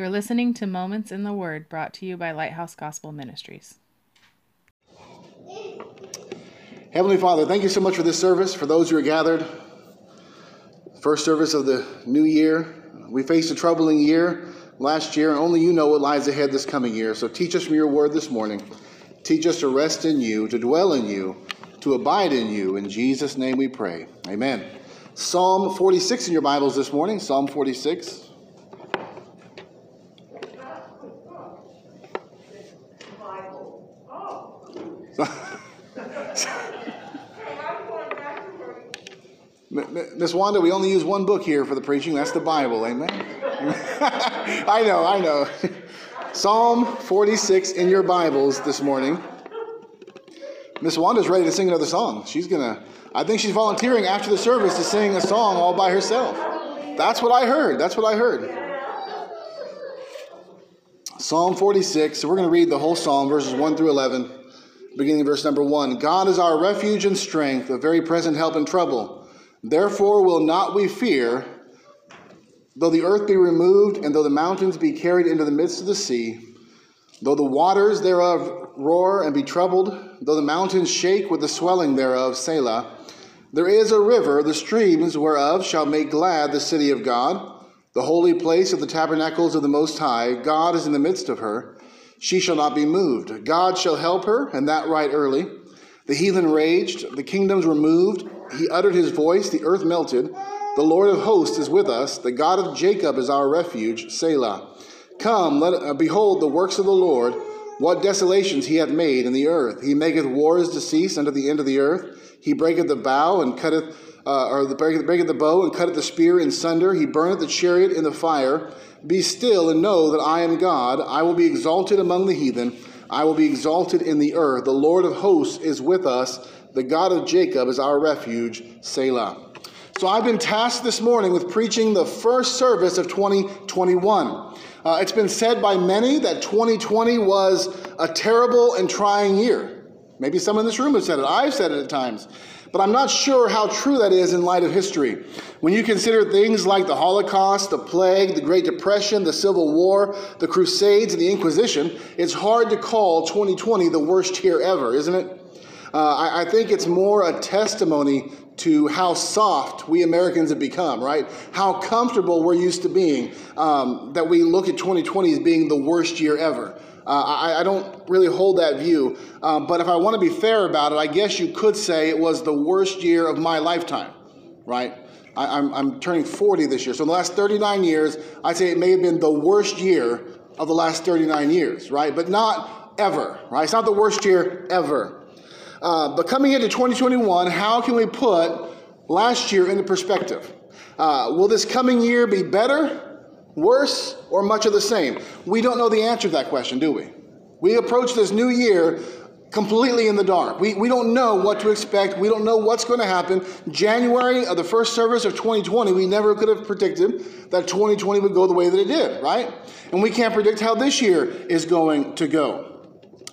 You're listening to Moments in the Word brought to you by Lighthouse Gospel Ministries. Heavenly Father, thank you so much for this service, for those who are gathered. First service of the new year. We faced a troubling year last year, and only you know what lies ahead this coming year. So teach us from your word this morning. Teach us to rest in you, to dwell in you, to abide in you. In Jesus' name we pray. Amen. Psalm 46 in your Bibles this morning. Psalm 46. Miss Wanda, we only use one book here for the preaching. That's the Bible. Amen. I know, I know. Psalm 46 in your Bibles this morning. Miss Wanda's ready to sing another song. She's going to, I think she's volunteering after the service to sing a song all by herself. That's what I heard. That's what I heard. Psalm 46. So we're going to read the whole psalm, verses 1 through 11, beginning verse number 1. God is our refuge and strength, a very present help in trouble. Therefore will not we fear, though the earth be removed, and though the mountains be carried into the midst of the sea, though the waters thereof roar and be troubled, though the mountains shake with the swelling thereof, Selah. There is a river, the streams whereof shall make glad the city of God, the holy place of the tabernacles of the Most High. God is in the midst of her. She shall not be moved. God shall help her, and that right early. The heathen raged, the kingdoms were moved. He uttered his voice, the earth melted. The Lord of hosts is with us. The God of Jacob is our refuge. Selah. Come, let uh, behold the works of the Lord. What desolations he hath made in the earth. He maketh wars to cease unto the end of the earth. He breaketh the bow and cutteth, uh, or the, breaketh, breaketh the bow and cutteth the spear in sunder. He burneth the chariot in the fire. Be still and know that I am God. I will be exalted among the heathen. I will be exalted in the earth. The Lord of hosts is with us. The God of Jacob is our refuge. Selah. So I've been tasked this morning with preaching the first service of 2021. Uh, it's been said by many that 2020 was a terrible and trying year. Maybe some in this room have said it. I've said it at times. But I'm not sure how true that is in light of history. When you consider things like the Holocaust, the plague, the Great Depression, the Civil War, the Crusades, and the Inquisition, it's hard to call 2020 the worst year ever, isn't it? Uh, I, I think it's more a testimony to how soft we Americans have become, right? How comfortable we're used to being, um, that we look at 2020 as being the worst year ever. Uh, I, I, don't really hold that view. Um, but if I want to be fair about it, I guess you could say it was the worst year of my lifetime, right? I, I'm, I'm turning 40 this year. So in the last 39 years, I'd say it may have been the worst year of the last 39 years, right? But not ever, right? It's not the worst year ever. Uh, but coming into 2021, how can we put last year into perspective? Uh, will this coming year be better? worse, or much of the same? We don't know the answer to that question, do we? We approach this new year completely in the dark. We, we don't know what to expect. We don't know what's going to happen. January of the first service of 2020, we never could have predicted that 2020 would go the way that it did, right? And we can't predict how this year is going to go.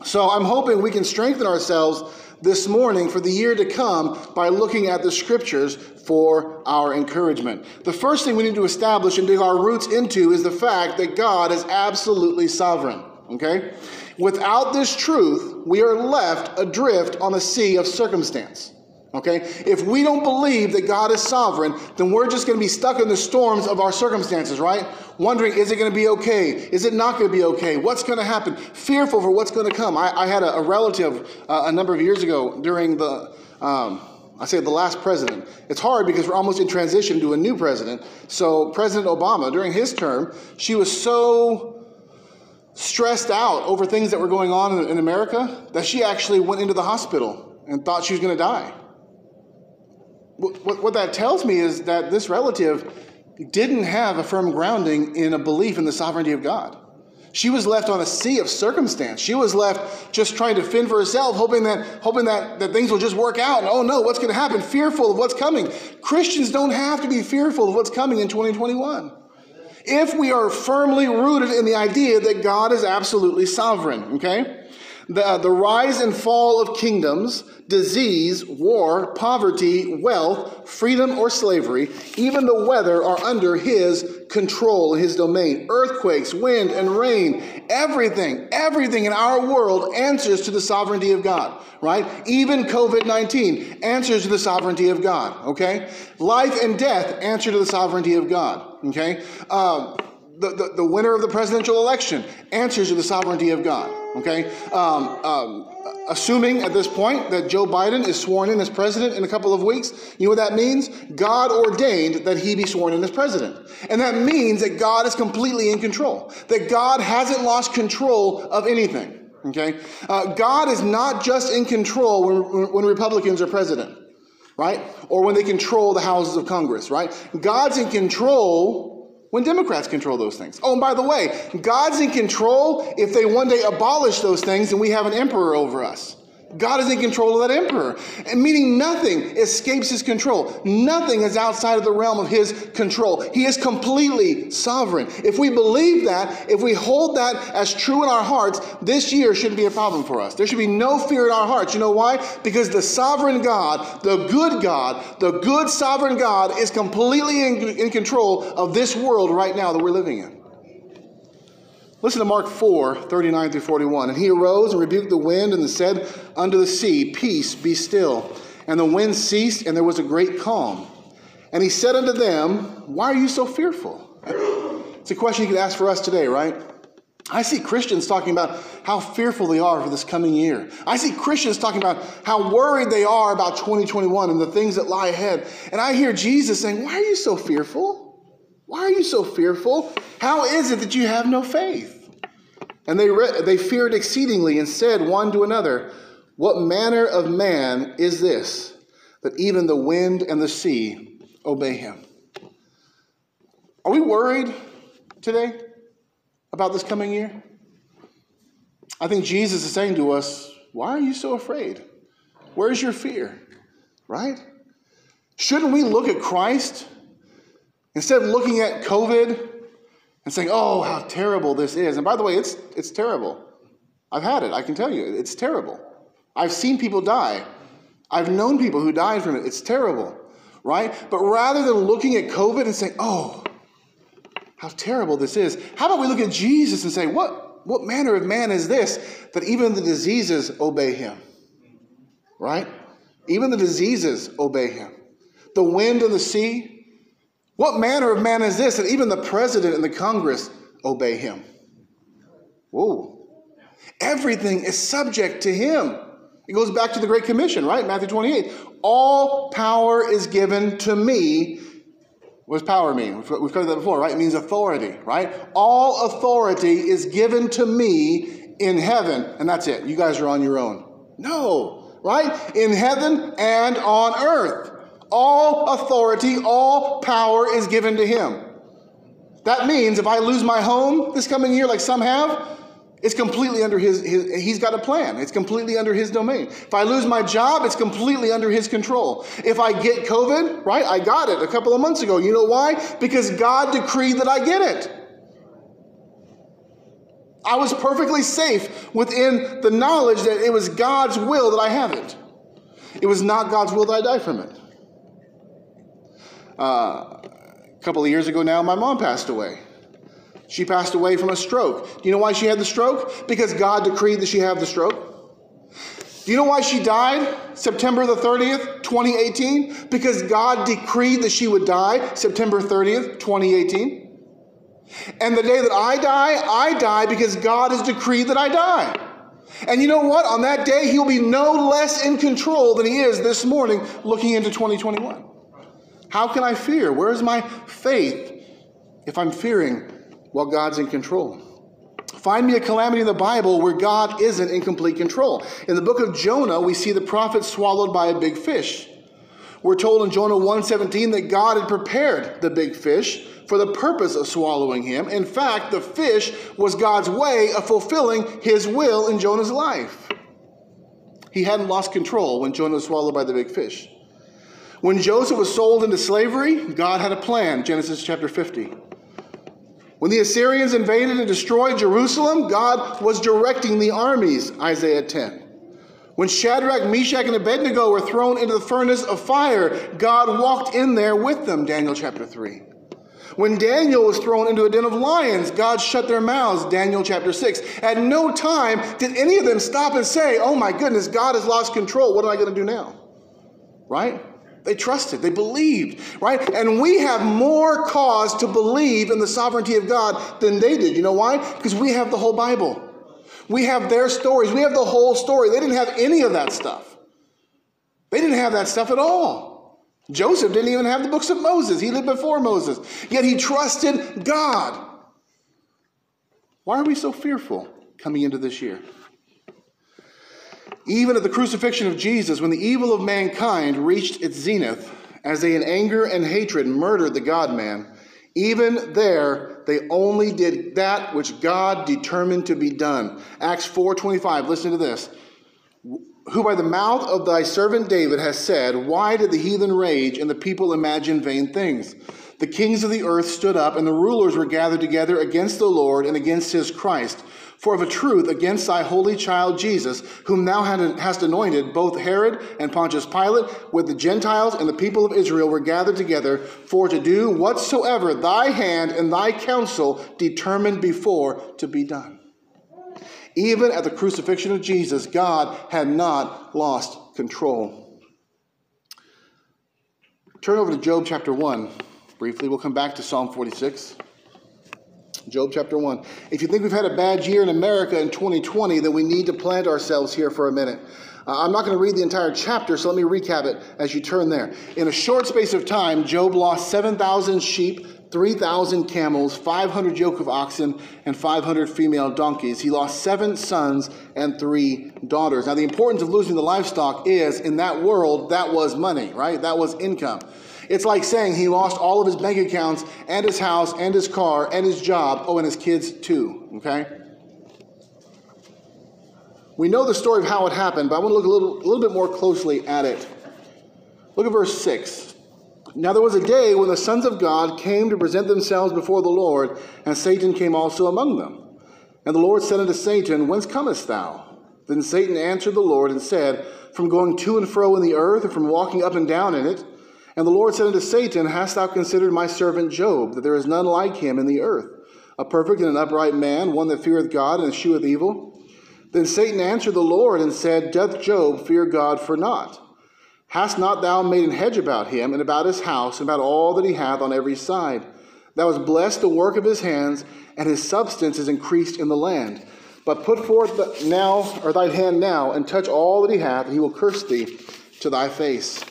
So I'm hoping we can strengthen ourselves this morning for the year to come by looking at the scriptures for our encouragement. The first thing we need to establish and dig our roots into is the fact that God is absolutely sovereign. Okay? Without this truth, we are left adrift on a sea of circumstance. Okay? If we don't believe that God is sovereign, then we're just going to be stuck in the storms of our circumstances, right? Wondering, is it going to be okay? Is it not going to be okay? What's going to happen? Fearful for what's going to come. I, I had a, a relative uh, a number of years ago during the, um, I say the last president. It's hard because we're almost in transition to a new president. So, President Obama, during his term, she was so stressed out over things that were going on in, in America that she actually went into the hospital and thought she was going to die what, what that tells me is that this relative didn't have a firm grounding in a belief in the sovereignty of God. She was left on a sea of circumstance. She was left just trying to fend for herself, hoping that, hoping that, that things will just work out. And oh no, what's going to happen? Fearful of what's coming. Christians don't have to be fearful of what's coming in 2021. If we are firmly rooted in the idea that God is absolutely sovereign, okay? The, the rise and fall of kingdoms, disease, war, poverty, wealth, freedom, or slavery, even the weather are under his control his domain. Earthquakes, wind, and rain, everything, everything in our world answers to the sovereignty of God, right? Even COVID 19 answers to the sovereignty of God, okay? Life and death answer to the sovereignty of God, okay? Um, the, the, the, winner of the presidential election answers to the sovereignty of God, okay? Um, um, assuming at this point that Joe Biden is sworn in as president in a couple of weeks, you know what that means? God ordained that he be sworn in as president. And that means that God is completely in control, that God hasn't lost control of anything. Okay? Uh, God is not just in control when, when Republicans are president, right? Or when they control the houses of Congress, right? God's in control when Democrats control those things. Oh, and by the way, God's in control if they one day abolish those things and we have an emperor over us. God is in control of that emperor, and meaning nothing escapes his control. Nothing is outside of the realm of his control. He is completely sovereign. If we believe that, if we hold that as true in our hearts, this year shouldn't be a problem for us. There should be no fear in our hearts. You know why? Because the sovereign God, the good God, the good sovereign God is completely in, in control of this world right now that we're living in. Listen to Mark 4, 39 through 41. And he arose and rebuked the wind and said unto the sea, Peace, be still. And the wind ceased, and there was a great calm. And he said unto them, Why are you so fearful? It's a question you could ask for us today, right? I see Christians talking about how fearful they are for this coming year. I see Christians talking about how worried they are about 2021 and the things that lie ahead. And I hear Jesus saying, Why are you so fearful? Why are you so fearful? How is it that you have no faith? And they, re- they feared exceedingly and said one to another, What manner of man is this, that even the wind and the sea obey him? Are we worried today about this coming year? I think Jesus is saying to us, Why are you so afraid? Where's your fear? Right? Shouldn't we look at Christ instead of looking at COVID and saying, oh, how terrible this is. And by the way, it's, it's terrible. I've had it, I can tell you, it's terrible. I've seen people die. I've known people who died from it. It's terrible, right? But rather than looking at COVID and saying, oh, how terrible this is, how about we look at Jesus and say, what, what manner of man is this that even the diseases obey him? Right? Even the diseases obey him. The wind and the sea, what manner of man is this that even the president and the Congress obey him? Whoa. Everything is subject to him. It goes back to the Great Commission, right? Matthew 28. All power is given to me. What does power mean? We've covered that before, right? It means authority, right? All authority is given to me in heaven, and that's it. You guys are on your own. No, right? In heaven and on earth. All authority, all power is given to him. That means if I lose my home this coming year, like some have, it's completely under his, his, he's got a plan. It's completely under his domain. If I lose my job, it's completely under his control. If I get COVID, right? I got it a couple of months ago. You know why? Because God decreed that I get it. I was perfectly safe within the knowledge that it was God's will that I have it. It was not God's will that I die from it. Uh, a couple of years ago now, my mom passed away. She passed away from a stroke. Do you know why she had the stroke? Because God decreed that she have the stroke. Do you know why she died September the 30th, 2018? Because God decreed that she would die September 30th, 2018. And the day that I die, I die because God has decreed that I die. And you know what? On that day, he'll be no less in control than he is this morning looking into 2021. How can I fear? Where is my faith if I'm fearing while God's in control? Find me a calamity in the Bible where God isn't in complete control. In the book of Jonah, we see the prophet swallowed by a big fish. We're told in Jonah 1:17 that God had prepared the big fish for the purpose of swallowing him. In fact, the fish was God's way of fulfilling his will in Jonah's life. He hadn't lost control when Jonah was swallowed by the big fish. When Joseph was sold into slavery, God had a plan, Genesis chapter 50. When the Assyrians invaded and destroyed Jerusalem, God was directing the armies, Isaiah 10. When Shadrach, Meshach, and Abednego were thrown into the furnace of fire, God walked in there with them, Daniel chapter 3. When Daniel was thrown into a den of lions, God shut their mouths, Daniel chapter 6. At no time did any of them stop and say, Oh my goodness, God has lost control. What am I going to do now? Right? They trusted, they believed, right? And we have more cause to believe in the sovereignty of God than they did. You know why? Because we have the whole Bible. We have their stories. We have the whole story. They didn't have any of that stuff. They didn't have that stuff at all. Joseph didn't even have the books of Moses. He lived before Moses. Yet he trusted God. Why are we so fearful coming into this year? Even at the crucifixion of Jesus, when the evil of mankind reached its zenith, as they in anger and hatred murdered the God man, even there they only did that which God determined to be done. Acts 4:25, listen to this. Who by the mouth of thy servant David has said, Why did the heathen rage and the people imagine vain things? The kings of the earth stood up, and the rulers were gathered together against the Lord and against his Christ. For of a truth, against thy holy child Jesus, whom thou hast anointed, both Herod and Pontius Pilate, with the Gentiles and the people of Israel, were gathered together for to do whatsoever thy hand and thy counsel determined before to be done. Even at the crucifixion of Jesus, God had not lost control. Turn over to Job chapter 1 briefly. We'll come back to Psalm 46. Job chapter 1. If you think we've had a bad year in America in 2020, then we need to plant ourselves here for a minute. Uh, I'm not going to read the entire chapter, so let me recap it as you turn there. In a short space of time, Job lost 7,000 sheep, 3,000 camels, 500 yoke of oxen, and 500 female donkeys. He lost seven sons and three daughters. Now, the importance of losing the livestock is in that world, that was money, right? That was income. It's like saying he lost all of his bank accounts and his house and his car and his job. Oh, and his kids too, okay? We know the story of how it happened, but I want to look a little, a little bit more closely at it. Look at verse 6. Now there was a day when the sons of God came to present themselves before the Lord, and Satan came also among them. And the Lord said unto Satan, Whence comest thou? Then Satan answered the Lord and said, From going to and fro in the earth, and from walking up and down in it. And the Lord said unto Satan, Hast thou considered my servant Job, that there is none like him in the earth, a perfect and an upright man, one that feareth God and escheweth evil? Then Satan answered the Lord and said, Doth Job fear God for naught? Hast not thou made an hedge about him, and about his house, and about all that he hath on every side? Thou hast blessed the work of his hands, and his substance is increased in the land. But put forth now, or thy hand now, and touch all that he hath, and he will curse thee to thy face.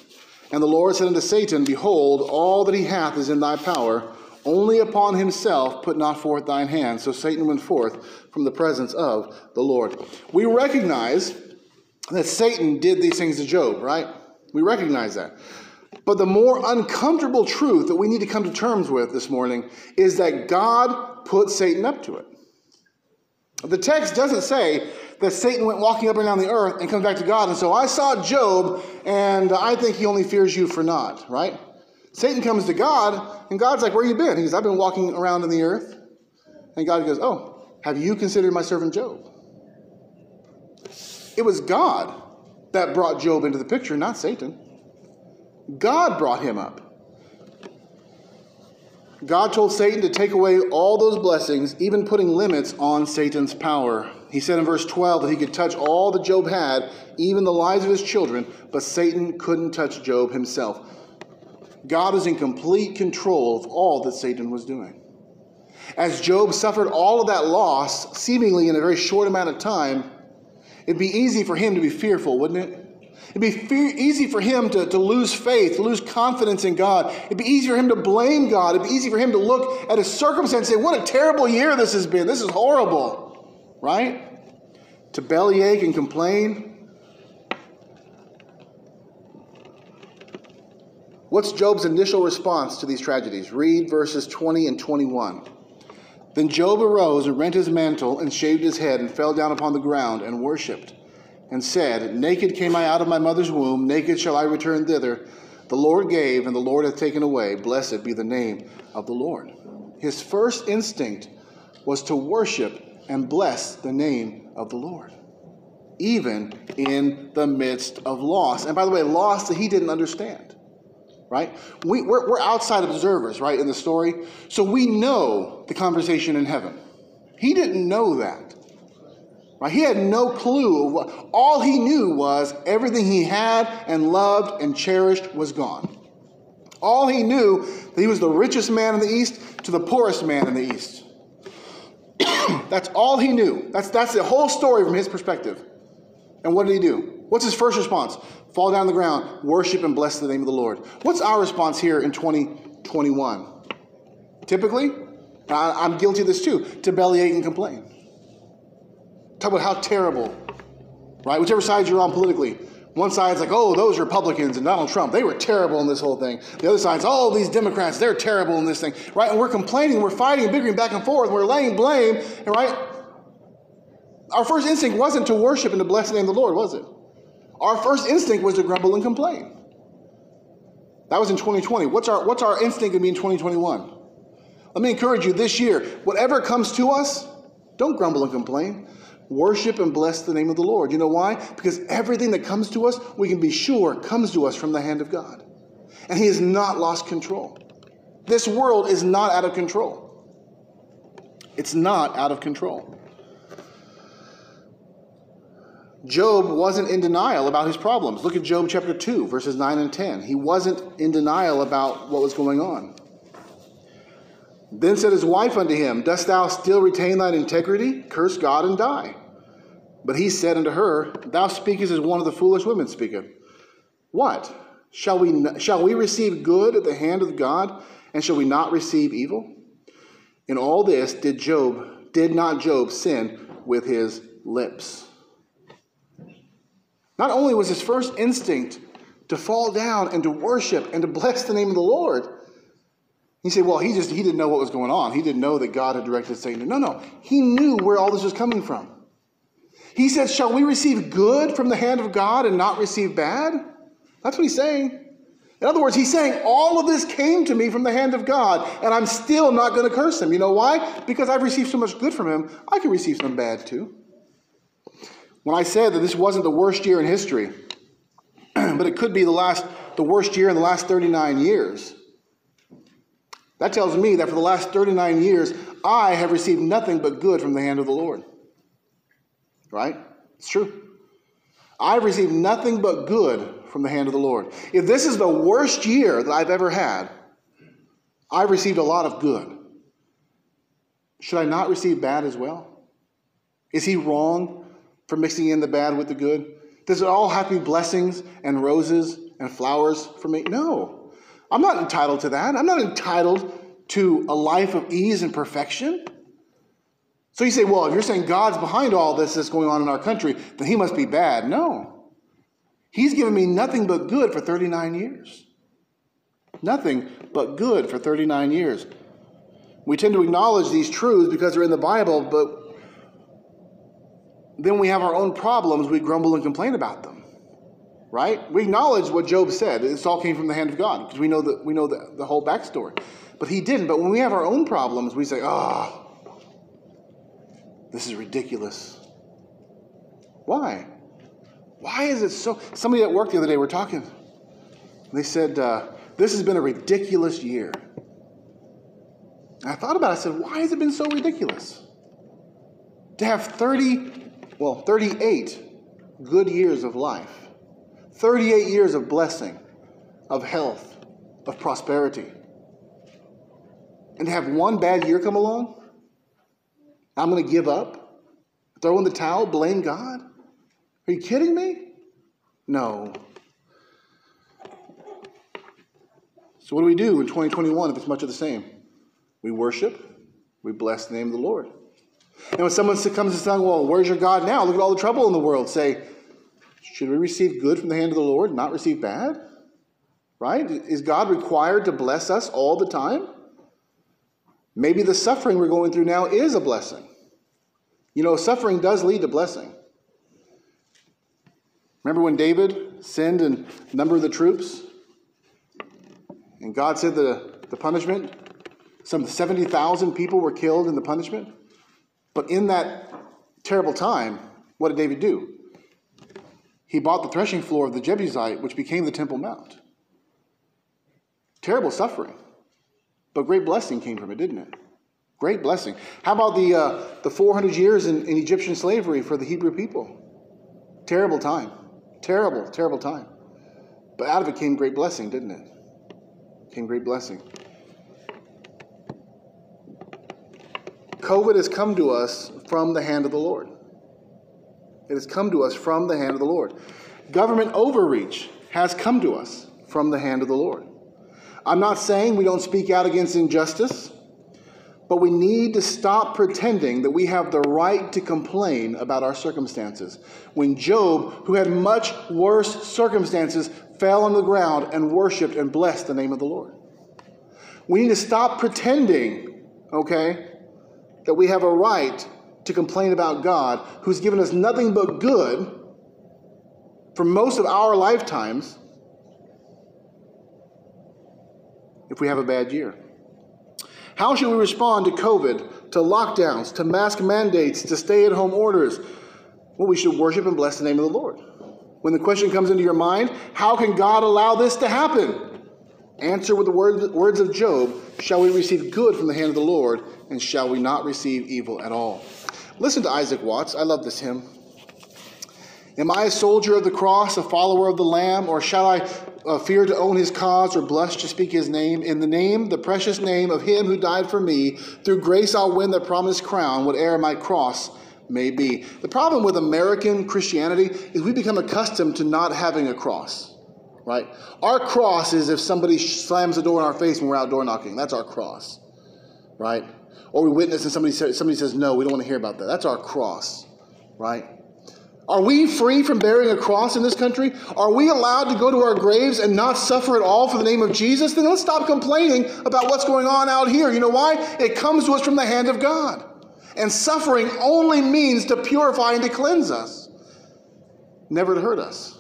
And the Lord said unto Satan, Behold, all that he hath is in thy power. Only upon himself put not forth thine hand. So Satan went forth from the presence of the Lord. We recognize that Satan did these things to Job, right? We recognize that. But the more uncomfortable truth that we need to come to terms with this morning is that God put Satan up to it. The text doesn't say that Satan went walking up and down the earth and comes back to God. And so I saw Job, and I think he only fears you for naught, right? Satan comes to God, and God's like, Where you been? He goes, I've been walking around in the earth. And God goes, Oh, have you considered my servant Job? It was God that brought Job into the picture, not Satan. God brought him up. God told Satan to take away all those blessings, even putting limits on Satan's power. He said in verse 12 that he could touch all that Job had, even the lives of his children, but Satan couldn't touch Job himself. God is in complete control of all that Satan was doing. As Job suffered all of that loss, seemingly in a very short amount of time, it'd be easy for him to be fearful, wouldn't it? It'd be easy for him to, to lose faith, lose confidence in God. It'd be easy for him to blame God. It'd be easy for him to look at his circumstance and say, What a terrible year this has been. This is horrible right? To bellyache and complain. What's Job's initial response to these tragedies? Read verses 20 and 21. Then Job arose and rent his mantle and shaved his head and fell down upon the ground and worshipped and said, Naked came I out of my mother's womb, naked shall I return thither. The Lord gave, and the Lord hath taken away. Blessed be the name of the Lord. His first instinct was to worship and bless the name of the Lord, even in the midst of loss. And by the way, loss that he didn't understand. right? We, we're, we're outside observers, right, in the story. So we know the conversation in heaven. He didn't know that. Right? He had no clue. What, all he knew was everything he had and loved and cherished was gone. All he knew that he was the richest man in the East to the poorest man in the East. that's all he knew. That's, that's the whole story from his perspective. And what did he do? What's his first response? Fall down on the ground, worship and bless the name of the Lord. What's our response here in 2021? Typically, I'm guilty of this too, to bellyache and complain. Talk about how terrible, right? Whichever side you're on politically. One side's like, oh, those Republicans and Donald Trump, they were terrible in this whole thing. The other side's, oh, these Democrats, they're terrible in this thing, right? And we're complaining, we're fighting, bickering back and forth, we're laying blame, right? Our first instinct wasn't to worship and to bless the name of the Lord, was it? Our first instinct was to grumble and complain. That was in 2020. What's our, what's our instinct going to be in 2021? Let me encourage you this year, whatever comes to us, don't grumble and complain. Worship and bless the name of the Lord. You know why? Because everything that comes to us, we can be sure comes to us from the hand of God. And He has not lost control. This world is not out of control. It's not out of control. Job wasn't in denial about his problems. Look at Job chapter 2, verses 9 and 10. He wasn't in denial about what was going on. Then said his wife unto him, Dost thou still retain thine integrity? Curse God and die. But he said unto her, Thou speakest as one of the foolish women speaketh. What? Shall we, shall we receive good at the hand of God, and shall we not receive evil? In all this did Job, did not Job sin with his lips. Not only was his first instinct to fall down and to worship and to bless the name of the Lord, he said, well, he just he didn't know what was going on. He didn't know that God had directed Satan. No, no. He knew where all this was coming from. He said, Shall we receive good from the hand of God and not receive bad? That's what he's saying. In other words, he's saying, All of this came to me from the hand of God, and I'm still not going to curse him. You know why? Because I've received so much good from him, I can receive some bad too. When I said that this wasn't the worst year in history, but it could be the last the worst year in the last 39 years, that tells me that for the last 39 years, I have received nothing but good from the hand of the Lord. Right? It's true. I've received nothing but good from the hand of the Lord. If this is the worst year that I've ever had, I've received a lot of good. Should I not receive bad as well? Is he wrong for mixing in the bad with the good? Does it all have to be blessings and roses and flowers for me? No. I'm not entitled to that. I'm not entitled to a life of ease and perfection. So you say, well, if you're saying God's behind all this that's going on in our country, then he must be bad. No. He's given me nothing but good for 39 years. Nothing but good for 39 years. We tend to acknowledge these truths because they're in the Bible, but then we have our own problems. We grumble and complain about them right? We acknowledge what Job said. This all came from the hand of God because we know the, we know the, the whole backstory. But he didn't. But when we have our own problems, we say, ah, oh, this is ridiculous. Why? Why is it so? Somebody at work the other day, we're talking. They said, uh, this has been a ridiculous year. And I thought about it. I said, why has it been so ridiculous? To have 30, well, 38 good years of life 38 years of blessing, of health, of prosperity. And to have one bad year come along, I'm going to give up, throw in the towel, blame God? Are you kidding me? No. So, what do we do in 2021 if it's much of the same? We worship, we bless the name of the Lord. And when someone comes and says, Well, where's your God now? Look at all the trouble in the world. Say, should we receive good from the hand of the Lord, not receive bad? Right? Is God required to bless us all the time? Maybe the suffering we're going through now is a blessing. You know, suffering does lead to blessing. Remember when David sinned and numbered the troops? And God said the, uh, the punishment? Some 70,000 people were killed in the punishment. But in that terrible time, what did David do? He bought the threshing floor of the Jebusite, which became the Temple Mount. Terrible suffering. But great blessing came from it, didn't it? Great blessing. How about the, uh, the 400 years in, in Egyptian slavery for the Hebrew people? Terrible time. Terrible, terrible time. But out of it came great blessing, didn't it? Came great blessing. COVID has come to us from the hand of the Lord. It has come to us from the hand of the Lord. Government overreach has come to us from the hand of the Lord. I'm not saying we don't speak out against injustice, but we need to stop pretending that we have the right to complain about our circumstances. When Job, who had much worse circumstances, fell on the ground and worshiped and blessed the name of the Lord. We need to stop pretending, okay, that we have a right to complain about God, who's given us nothing but good for most of our lifetimes if we have a bad year? How should we respond to COVID, to lockdowns, to mask mandates, to stay at home orders? Well, we should worship and bless the name of the Lord. When the question comes into your mind, how can God allow this to happen? Answer with the words of Job Shall we receive good from the hand of the Lord, and shall we not receive evil at all? Listen to Isaac Watts. I love this hymn. Am I a soldier of the cross, a follower of the Lamb, or shall I uh, fear to own his cause or blush to speak his name? In the name, the precious name of him who died for me, through grace I'll win the promised crown, whate'er my cross may be. The problem with American Christianity is we become accustomed to not having a cross, right? Our cross is if somebody slams the door in our face when we're out door knocking. That's our cross, right? Or we witness and somebody says, somebody says, no, we don't want to hear about that. That's our cross, right? Are we free from bearing a cross in this country? Are we allowed to go to our graves and not suffer at all for the name of Jesus? Then let's stop complaining about what's going on out here. You know why? It comes to us from the hand of God. And suffering only means to purify and to cleanse us, never to hurt us.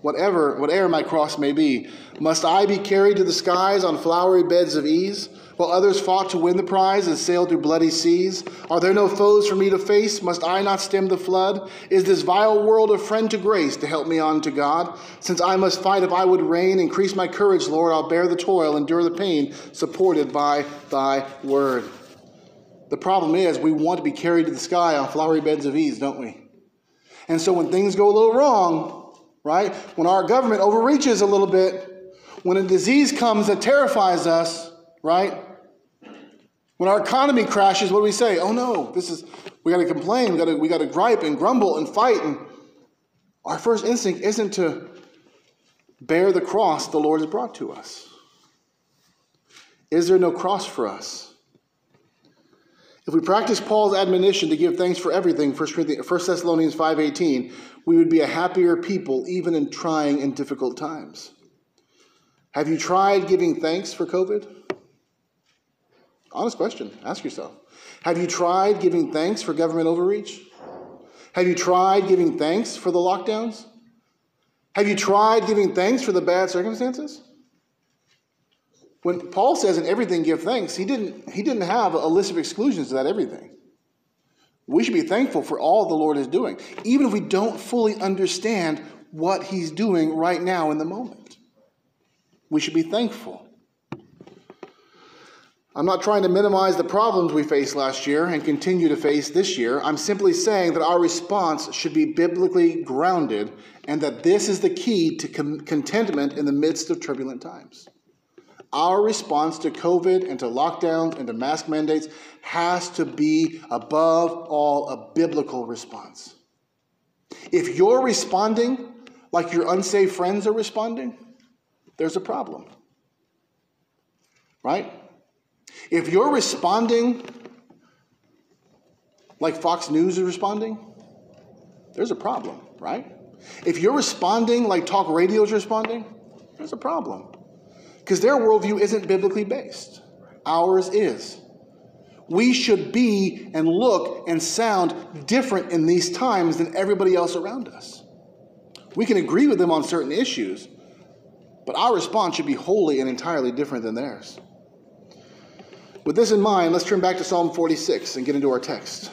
Whatever, whatever my cross may be, must I be carried to the skies on flowery beds of ease? While others fought to win the prize and sailed through bloody seas? Are there no foes for me to face? Must I not stem the flood? Is this vile world a friend to grace to help me on to God? Since I must fight if I would reign, increase my courage, Lord. I'll bear the toil, endure the pain, supported by thy word. The problem is, we want to be carried to the sky on flowery beds of ease, don't we? And so when things go a little wrong, right? When our government overreaches a little bit, when a disease comes that terrifies us, right? When our economy crashes, what do we say? Oh no, this is we got to complain, we got to we got to gripe and grumble and fight and our first instinct isn't to bear the cross the Lord has brought to us. Is there no cross for us? If we practice Paul's admonition to give thanks for everything, 1 Thessalonians 5:18, we would be a happier people even in trying and difficult times. Have you tried giving thanks for COVID? Honest question. Ask yourself. Have you tried giving thanks for government overreach? Have you tried giving thanks for the lockdowns? Have you tried giving thanks for the bad circumstances? When Paul says in everything give thanks, he didn't, he didn't have a list of exclusions to that everything. We should be thankful for all the Lord is doing, even if we don't fully understand what he's doing right now in the moment. We should be thankful. I'm not trying to minimize the problems we faced last year and continue to face this year. I'm simply saying that our response should be biblically grounded and that this is the key to contentment in the midst of turbulent times. Our response to COVID and to lockdowns and to mask mandates has to be, above all, a biblical response. If you're responding like your unsaved friends are responding, there's a problem. Right? If you're responding like Fox News is responding, there's a problem, right? If you're responding like talk radio is responding, there's a problem. Because their worldview isn't biblically based, ours is. We should be and look and sound different in these times than everybody else around us. We can agree with them on certain issues, but our response should be wholly and entirely different than theirs. With this in mind, let's turn back to Psalm 46 and get into our text.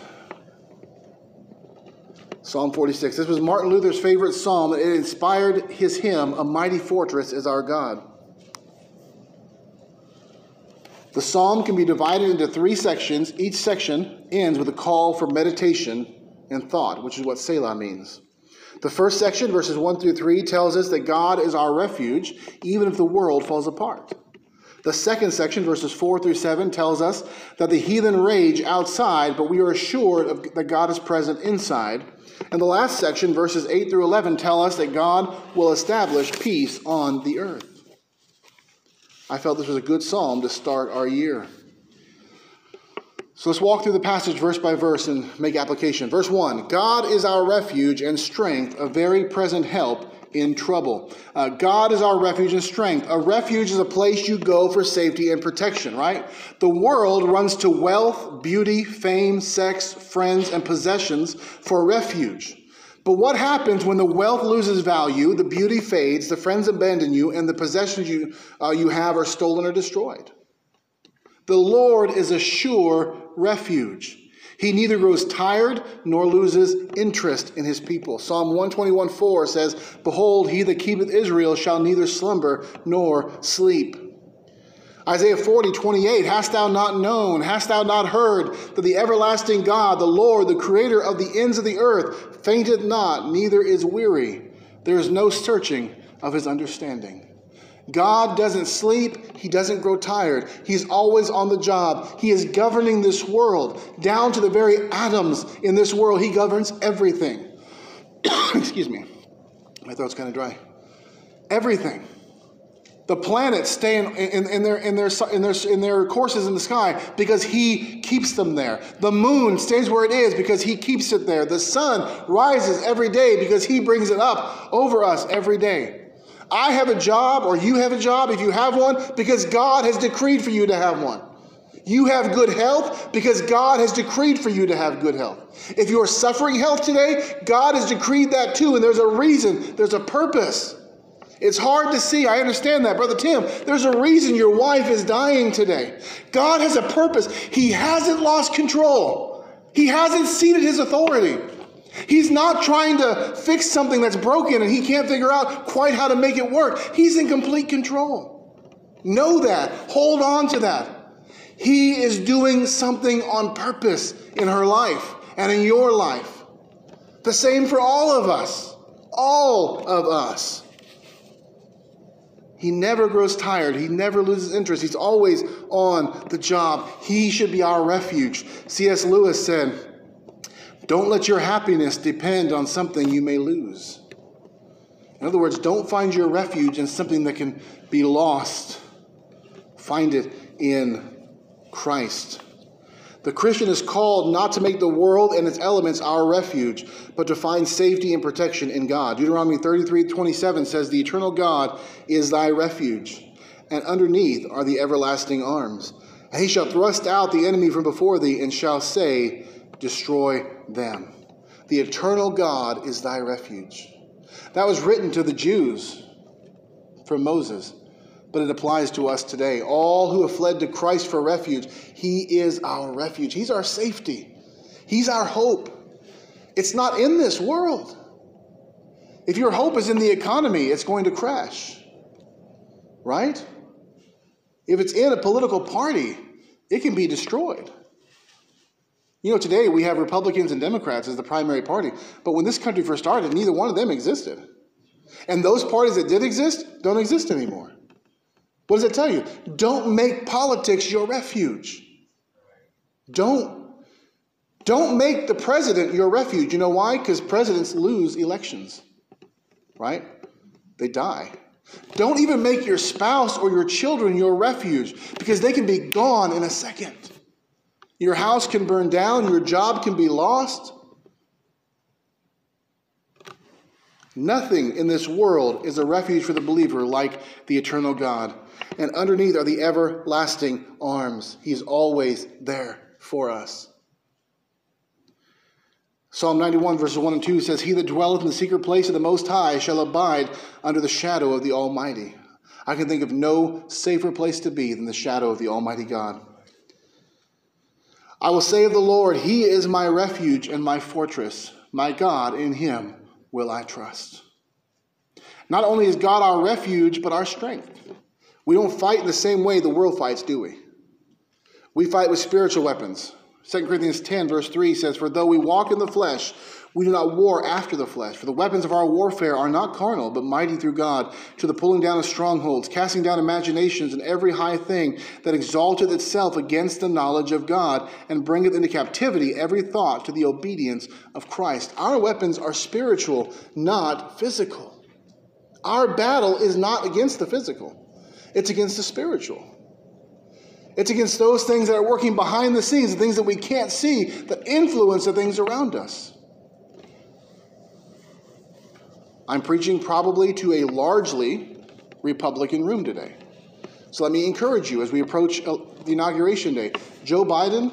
Psalm 46. This was Martin Luther's favorite psalm, it inspired his hymn, A Mighty Fortress is Our God. The psalm can be divided into three sections. Each section ends with a call for meditation and thought, which is what Selah means. The first section, verses 1 through 3, tells us that God is our refuge, even if the world falls apart. The second section, verses 4 through 7, tells us that the heathen rage outside, but we are assured of, that God is present inside. And the last section, verses 8 through 11, tell us that God will establish peace on the earth. I felt this was a good psalm to start our year. So let's walk through the passage verse by verse and make application. Verse 1 God is our refuge and strength, a very present help in trouble. Uh, God is our refuge and strength. A refuge is a place you go for safety and protection, right? The world runs to wealth, beauty, fame, sex, friends, and possessions for refuge. But what happens when the wealth loses value, the beauty fades, the friends abandon you, and the possessions you, uh, you have are stolen or destroyed? The Lord is a sure refuge. He neither grows tired nor loses interest in his people. Psalm 121 4 says, Behold, he that keepeth Israel shall neither slumber nor sleep. Isaiah 40, 28, Hast thou not known, hast thou not heard, that the everlasting God, the Lord, the creator of the ends of the earth, fainteth not, neither is weary. There is no searching of his understanding. God doesn't sleep. He doesn't grow tired. He's always on the job. He is governing this world down to the very atoms in this world. He governs everything. Excuse me. My throat's kind of dry. Everything. The planets stay in, in, in, their, in, their, in, their, in their courses in the sky because He keeps them there. The moon stays where it is because He keeps it there. The sun rises every day because He brings it up over us every day. I have a job or you have a job if you have one because God has decreed for you to have one. You have good health because God has decreed for you to have good health. If you are suffering health today, God has decreed that too, and there's a reason, there's a purpose. It's hard to see. I understand that. Brother Tim, there's a reason your wife is dying today. God has a purpose. He hasn't lost control, He hasn't ceded His authority. He's not trying to fix something that's broken and he can't figure out quite how to make it work. He's in complete control. Know that. Hold on to that. He is doing something on purpose in her life and in your life. The same for all of us. All of us. He never grows tired. He never loses interest. He's always on the job. He should be our refuge. C.S. Lewis said, don't let your happiness depend on something you may lose. In other words, don't find your refuge in something that can be lost. Find it in Christ. The Christian is called not to make the world and its elements our refuge, but to find safety and protection in God. Deuteronomy 33 27 says, The eternal God is thy refuge, and underneath are the everlasting arms. And he shall thrust out the enemy from before thee, and shall say, Destroy them. The eternal God is thy refuge. That was written to the Jews from Moses, but it applies to us today. All who have fled to Christ for refuge, He is our refuge. He's our safety, He's our hope. It's not in this world. If your hope is in the economy, it's going to crash. Right? If it's in a political party, it can be destroyed. You know, today we have Republicans and Democrats as the primary party, but when this country first started, neither one of them existed. And those parties that did exist don't exist anymore. What does that tell you? Don't make politics your refuge. Don't. Don't make the president your refuge. You know why? Because presidents lose elections, right? They die. Don't even make your spouse or your children your refuge because they can be gone in a second. Your house can burn down, your job can be lost. Nothing in this world is a refuge for the believer like the eternal God. And underneath are the everlasting arms. He's always there for us. Psalm 91, verses 1 and 2 says, He that dwelleth in the secret place of the Most High shall abide under the shadow of the Almighty. I can think of no safer place to be than the shadow of the Almighty God. I will say of the Lord, He is my refuge and my fortress. My God, in Him will I trust. Not only is God our refuge, but our strength. We don't fight in the same way the world fights, do we? We fight with spiritual weapons. 2 Corinthians 10, verse 3 says, For though we walk in the flesh, we do not war after the flesh. For the weapons of our warfare are not carnal, but mighty through God, to the pulling down of strongholds, casting down imaginations and every high thing that exalteth itself against the knowledge of God, and bringeth into captivity every thought to the obedience of Christ. Our weapons are spiritual, not physical. Our battle is not against the physical, it's against the spiritual. It's against those things that are working behind the scenes, the things that we can't see, that influence the things around us. I'm preaching probably to a largely Republican room today. So let me encourage you as we approach uh, the inauguration day Joe Biden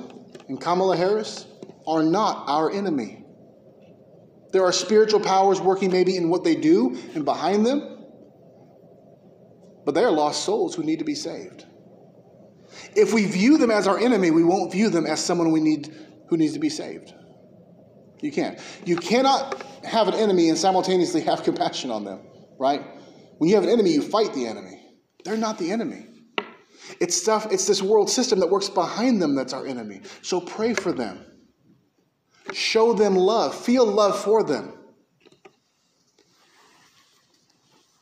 and Kamala Harris are not our enemy. There are spiritual powers working maybe in what they do and behind them, but they are lost souls who need to be saved. If we view them as our enemy, we won't view them as someone we need who needs to be saved. You can't. You cannot have an enemy and simultaneously have compassion on them, right? When you have an enemy, you fight the enemy. They're not the enemy. It's stuff, it's this world system that works behind them that's our enemy. So pray for them. Show them love. Feel love for them.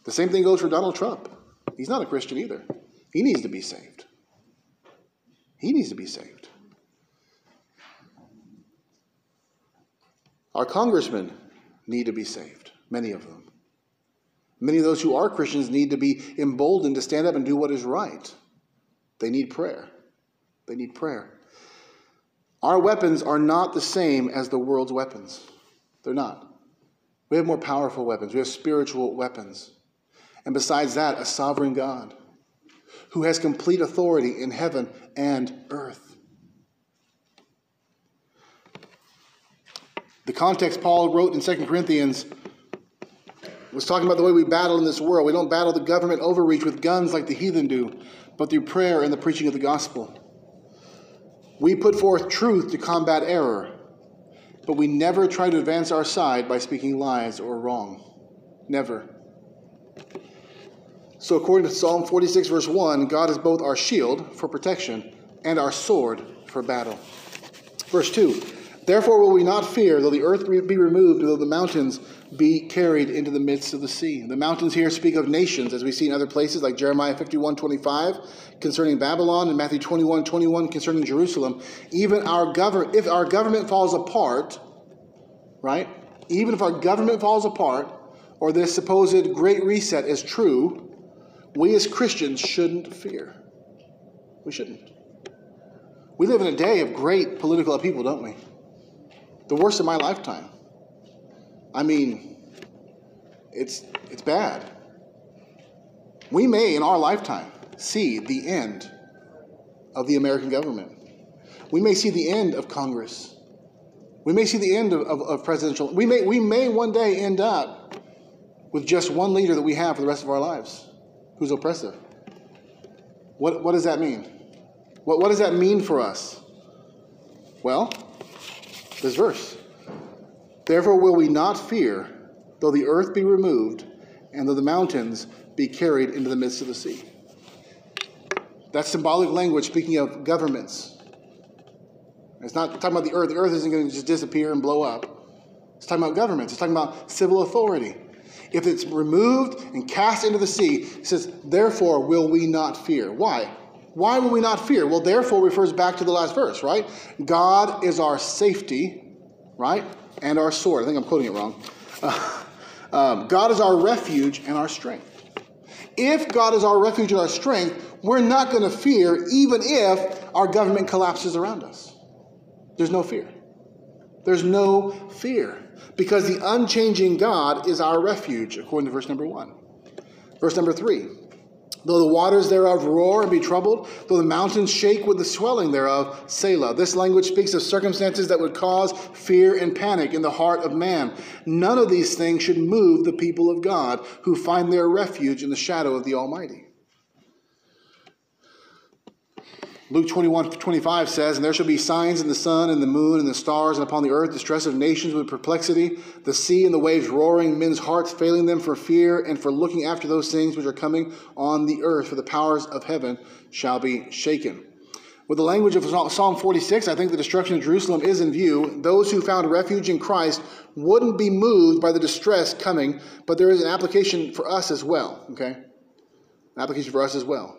The same thing goes for Donald Trump. He's not a Christian either. He needs to be saved. He needs to be saved. Our congressmen need to be saved, many of them. Many of those who are Christians need to be emboldened to stand up and do what is right. They need prayer. They need prayer. Our weapons are not the same as the world's weapons. They're not. We have more powerful weapons, we have spiritual weapons. And besides that, a sovereign God who has complete authority in heaven and earth. The context Paul wrote in 2 Corinthians was talking about the way we battle in this world. We don't battle the government overreach with guns like the heathen do, but through prayer and the preaching of the gospel. We put forth truth to combat error, but we never try to advance our side by speaking lies or wrong. Never. So, according to Psalm 46, verse 1, God is both our shield for protection and our sword for battle. Verse 2 Therefore will we not fear, though the earth be removed, though the mountains be carried into the midst of the sea. The mountains here speak of nations, as we see in other places like Jeremiah 51 25 concerning Babylon and Matthew 21 21 concerning Jerusalem. Even our government, if our government falls apart, right? Even if our government falls apart, or this supposed great reset is true, we as Christians shouldn't fear. We shouldn't. We live in a day of great political upheaval, don't we? The worst of my lifetime. I mean, it's, it's bad. We may, in our lifetime, see the end of the American government. We may see the end of Congress. We may see the end of, of, of presidential. We may, we may one day end up with just one leader that we have for the rest of our lives who's oppressive. What, what does that mean? What, what does that mean for us? Well, this verse. Therefore will we not fear, though the earth be removed, and though the mountains be carried into the midst of the sea. That's symbolic language speaking of governments. It's not talking about the earth. The earth isn't going to just disappear and blow up. It's talking about governments. It's talking about civil authority. If it's removed and cast into the sea, it says, therefore will we not fear. Why? Why will we not fear? Well, therefore refers back to the last verse, right? God is our safety, right? And our sword. I think I'm quoting it wrong. Uh, um, God is our refuge and our strength. If God is our refuge and our strength, we're not going to fear even if our government collapses around us. There's no fear. There's no fear because the unchanging God is our refuge, according to verse number one. Verse number three Though the waters thereof roar and be troubled, though the mountains shake with the swelling thereof, Selah. This language speaks of circumstances that would cause fear and panic in the heart of man. None of these things should move the people of God who find their refuge in the shadow of the Almighty. Luke 21 25 says, And there shall be signs in the sun and the moon and the stars, and upon the earth distress of nations with perplexity, the sea and the waves roaring, men's hearts failing them for fear and for looking after those things which are coming on the earth, for the powers of heaven shall be shaken. With the language of Psalm 46, I think the destruction of Jerusalem is in view. Those who found refuge in Christ wouldn't be moved by the distress coming, but there is an application for us as well, okay? An application for us as well.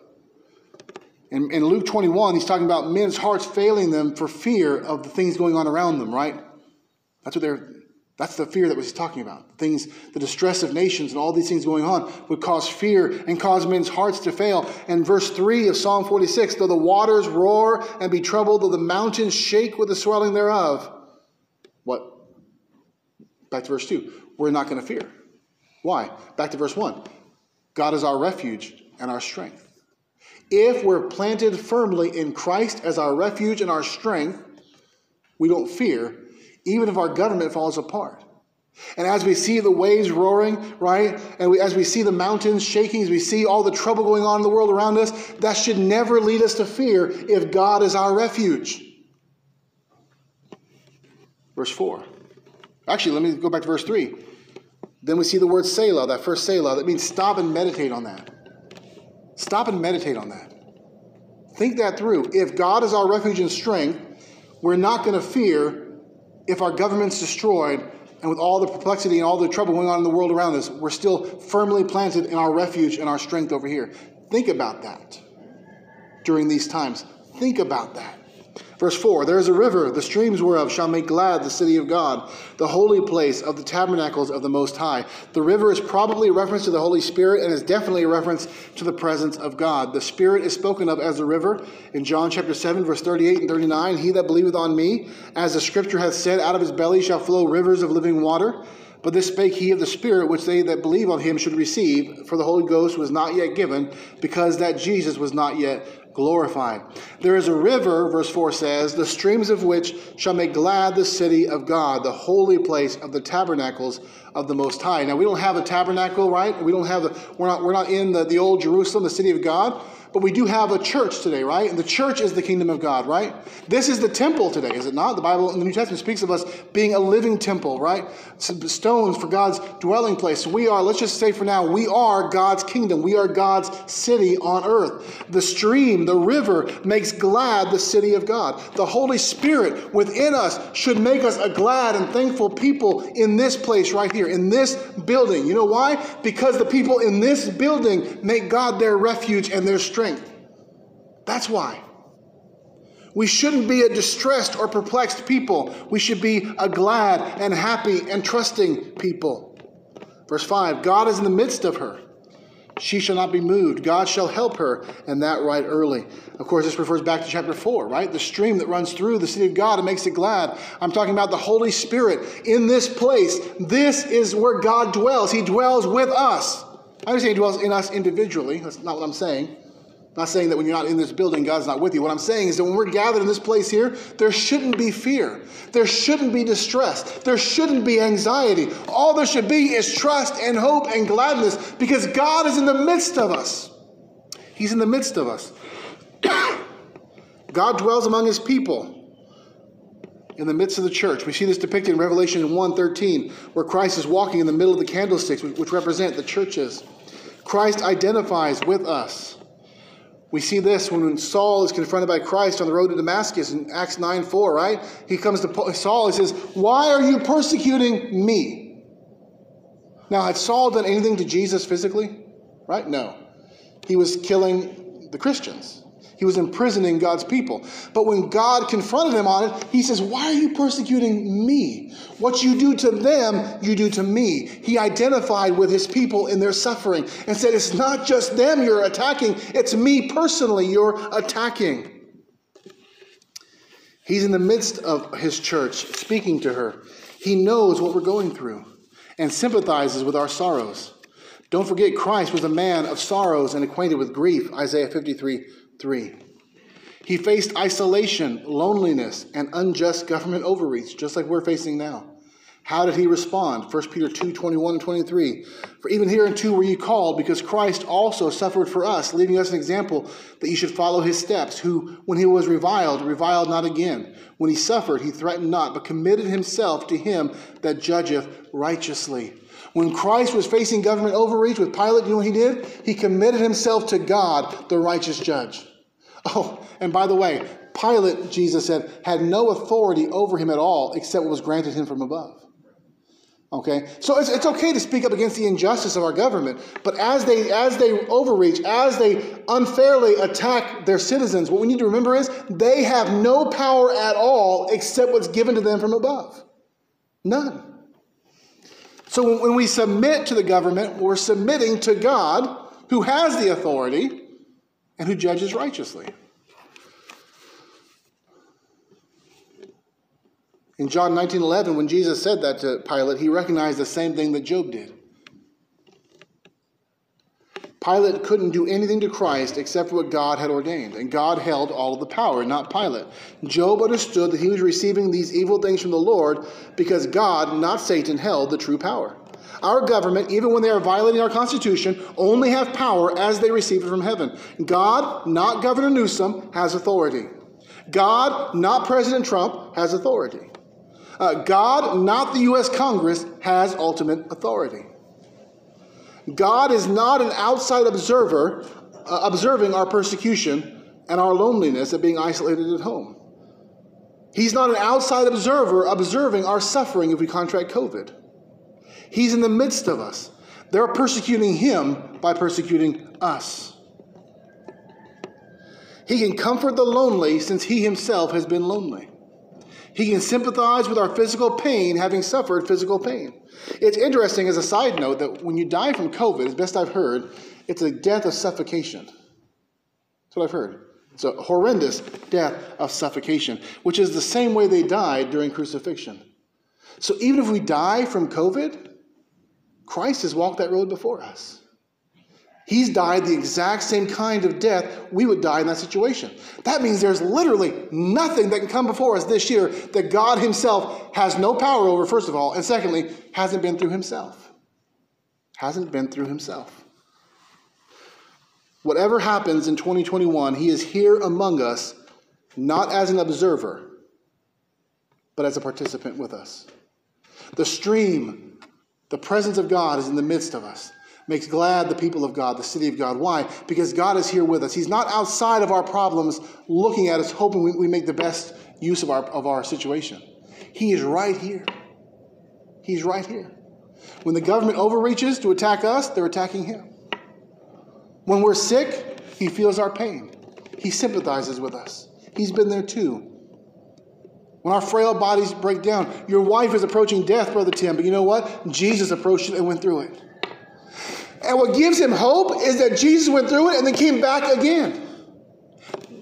In, in Luke 21, he's talking about men's hearts failing them for fear of the things going on around them, right? That's what they're that's the fear that he's talking about. The things, the distress of nations and all these things going on would cause fear and cause men's hearts to fail. And verse 3 of Psalm 46 though the waters roar and be troubled, though the mountains shake with the swelling thereof. What? Back to verse 2. We're not going to fear. Why? Back to verse 1. God is our refuge and our strength. If we're planted firmly in Christ as our refuge and our strength, we don't fear even if our government falls apart. And as we see the waves roaring, right, and we, as we see the mountains shaking, as we see all the trouble going on in the world around us, that should never lead us to fear if God is our refuge. Verse 4. Actually, let me go back to verse 3. Then we see the word Selah, that first Selah. That means stop and meditate on that. Stop and meditate on that. Think that through. If God is our refuge and strength, we're not going to fear if our government's destroyed and with all the perplexity and all the trouble going on in the world around us, we're still firmly planted in our refuge and our strength over here. Think about that during these times. Think about that. Verse 4 There is a river, the streams whereof shall make glad the city of God, the holy place of the tabernacles of the Most High. The river is probably a reference to the Holy Spirit and is definitely a reference to the presence of God. The Spirit is spoken of as a river in John chapter 7, verse 38 and 39. He that believeth on me, as the scripture hath said, out of his belly shall flow rivers of living water. But this spake he of the Spirit, which they that believe on him should receive, for the Holy Ghost was not yet given, because that Jesus was not yet glorified. There is a river, verse 4 says, the streams of which shall make glad the city of God, the holy place of the tabernacles of the Most High. Now, we don't have a tabernacle, right? We don't have the, we're not, we're not in the, the old Jerusalem, the city of God. But we do have a church today, right? And the church is the kingdom of God, right? This is the temple today, is it not? The Bible in the New Testament speaks of us being a living temple, right? Stones for God's dwelling place. We are, let's just say for now, we are God's kingdom. We are God's city on earth. The stream, the river makes glad the city of God. The Holy Spirit within us should make us a glad and thankful people in this place right here, in this building. You know why? Because the people in this building make God their refuge and their strength. That's why. We shouldn't be a distressed or perplexed people. We should be a glad and happy and trusting people. Verse 5 God is in the midst of her. She shall not be moved. God shall help her, and that right early. Of course, this refers back to chapter 4, right? The stream that runs through the city of God and makes it glad. I'm talking about the Holy Spirit in this place. This is where God dwells. He dwells with us. I understand He dwells in us individually. That's not what I'm saying. I'm not saying that when you're not in this building, God's not with you. What I'm saying is that when we're gathered in this place here, there shouldn't be fear. There shouldn't be distress. There shouldn't be anxiety. All there should be is trust and hope and gladness because God is in the midst of us. He's in the midst of us. God dwells among his people in the midst of the church. We see this depicted in Revelation 1:13, where Christ is walking in the middle of the candlesticks, which represent the churches. Christ identifies with us. We see this when Saul is confronted by Christ on the road to Damascus in Acts 9 4, right? He comes to Saul, he says, Why are you persecuting me? Now, had Saul done anything to Jesus physically? Right? No. He was killing the Christians. He was imprisoning God's people. But when God confronted him on it, he says, Why are you persecuting me? What you do to them, you do to me. He identified with his people in their suffering and said, It's not just them you're attacking, it's me personally you're attacking. He's in the midst of his church speaking to her. He knows what we're going through and sympathizes with our sorrows. Don't forget, Christ was a man of sorrows and acquainted with grief, Isaiah 53 3. He faced isolation, loneliness, and unjust government overreach, just like we're facing now. How did he respond? 1 Peter 2 21 and 23. For even here in 2 were ye called, because Christ also suffered for us, leaving us an example that ye should follow his steps, who, when he was reviled, reviled not again. When he suffered, he threatened not, but committed himself to him that judgeth righteously. When Christ was facing government overreach with Pilate, you know what he did? He committed himself to God, the righteous judge. Oh, and by the way, Pilate, Jesus said, had no authority over him at all except what was granted him from above. Okay? So it's, it's okay to speak up against the injustice of our government, but as they as they overreach, as they unfairly attack their citizens, what we need to remember is they have no power at all except what's given to them from above. None. So when we submit to the government, we're submitting to God who has the authority and who judges righteously. In John 19:11 when Jesus said that to Pilate, he recognized the same thing that Job did. Pilate couldn't do anything to Christ except what God had ordained, and God held all of the power, not Pilate. Job understood that he was receiving these evil things from the Lord because God, not Satan, held the true power. Our government, even when they are violating our Constitution, only have power as they receive it from heaven. God, not Governor Newsom, has authority. God, not President Trump, has authority. Uh, God, not the U.S. Congress, has ultimate authority. God is not an outside observer uh, observing our persecution and our loneliness at being isolated at home. He's not an outside observer observing our suffering if we contract COVID. He's in the midst of us. They're persecuting him by persecuting us. He can comfort the lonely since he himself has been lonely. He can sympathize with our physical pain, having suffered physical pain. It's interesting, as a side note, that when you die from COVID, as best I've heard, it's a death of suffocation. That's what I've heard. It's a horrendous death of suffocation, which is the same way they died during crucifixion. So even if we die from COVID, Christ has walked that road before us. He's died the exact same kind of death we would die in that situation. That means there's literally nothing that can come before us this year that God Himself has no power over, first of all, and secondly, hasn't been through Himself. Hasn't been through Himself. Whatever happens in 2021, He is here among us, not as an observer, but as a participant with us. The stream, the presence of God is in the midst of us makes glad the people of God, the city of God. Why? Because God is here with us. He's not outside of our problems looking at us, hoping we, we make the best use of our, of our situation. He is right here. He's right here. When the government overreaches to attack us, they're attacking him. When we're sick, he feels our pain. He sympathizes with us. He's been there too. When our frail bodies break down, your wife is approaching death, Brother Tim, but you know what? Jesus approached it and went through it. And what gives him hope is that Jesus went through it and then came back again.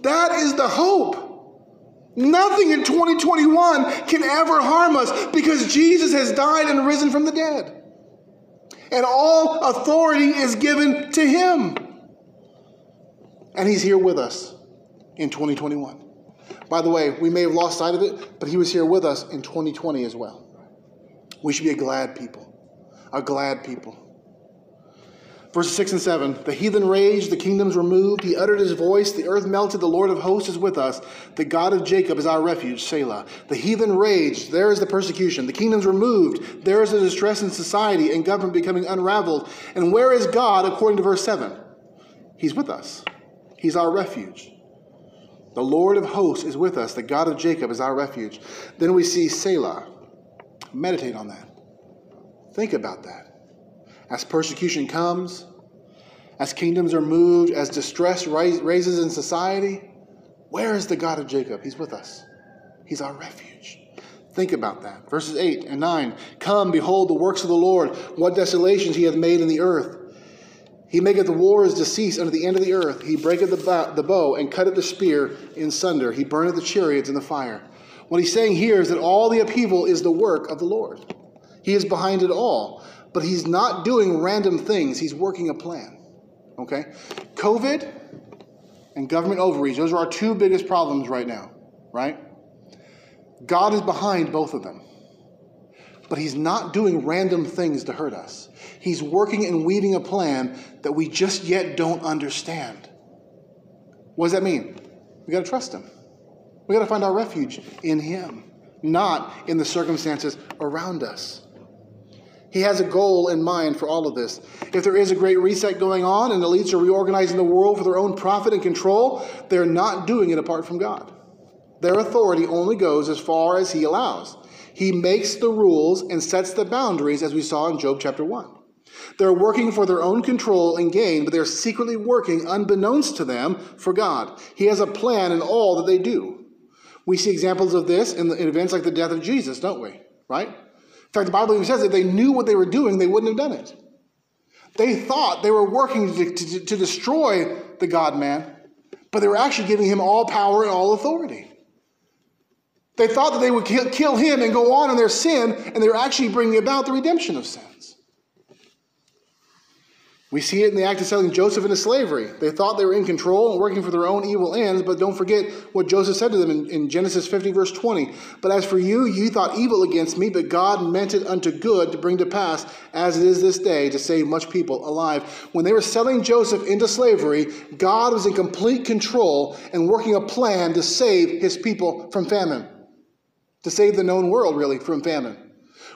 That is the hope. Nothing in 2021 can ever harm us because Jesus has died and risen from the dead. And all authority is given to him. And he's here with us in 2021. By the way, we may have lost sight of it, but he was here with us in 2020 as well. We should be a glad people, a glad people. Verses 6 and 7 The heathen raged, the kingdoms were moved. He uttered his voice, the earth melted, the Lord of hosts is with us. The God of Jacob is our refuge, Selah. The heathen raged, there is the persecution. The kingdoms were moved, there is the distress in society and government becoming unraveled. And where is God, according to verse 7? He's with us, He's our refuge. The Lord of hosts is with us, the God of Jacob is our refuge. Then we see Selah. Meditate on that. Think about that. As persecution comes, as kingdoms are moved, as distress raises in society, where is the God of Jacob? He's with us. He's our refuge. Think about that. Verses 8 and 9 Come, behold the works of the Lord, what desolations he hath made in the earth. He maketh the wars to cease unto the end of the earth. He breaketh the, the bow and cutteth the spear in sunder. He burneth the chariots in the fire. What he's saying here is that all the upheaval is the work of the Lord. He is behind it all but he's not doing random things. He's working a plan. Okay? COVID and government overreach, those are our two biggest problems right now, right? God is behind both of them. But he's not doing random things to hurt us. He's working and weaving a plan that we just yet don't understand. What does that mean? We got to trust him. We got to find our refuge in him, not in the circumstances around us. He has a goal in mind for all of this. If there is a great reset going on and elites are reorganizing the world for their own profit and control, they're not doing it apart from God. Their authority only goes as far as He allows. He makes the rules and sets the boundaries, as we saw in Job chapter 1. They're working for their own control and gain, but they're secretly working unbeknownst to them for God. He has a plan in all that they do. We see examples of this in, the, in events like the death of Jesus, don't we? Right? In fact, the Bible even says if they knew what they were doing, they wouldn't have done it. They thought they were working to, to, to destroy the God man, but they were actually giving him all power and all authority. They thought that they would kill him and go on in their sin, and they were actually bringing about the redemption of sins. We see it in the act of selling Joseph into slavery. They thought they were in control and working for their own evil ends, but don't forget what Joseph said to them in, in, Genesis 50, verse 20. But as for you, you thought evil against me, but God meant it unto good to bring to pass, as it is this day, to save much people alive. When they were selling Joseph into slavery, God was in complete control and working a plan to save his people from famine, to save the known world, really, from famine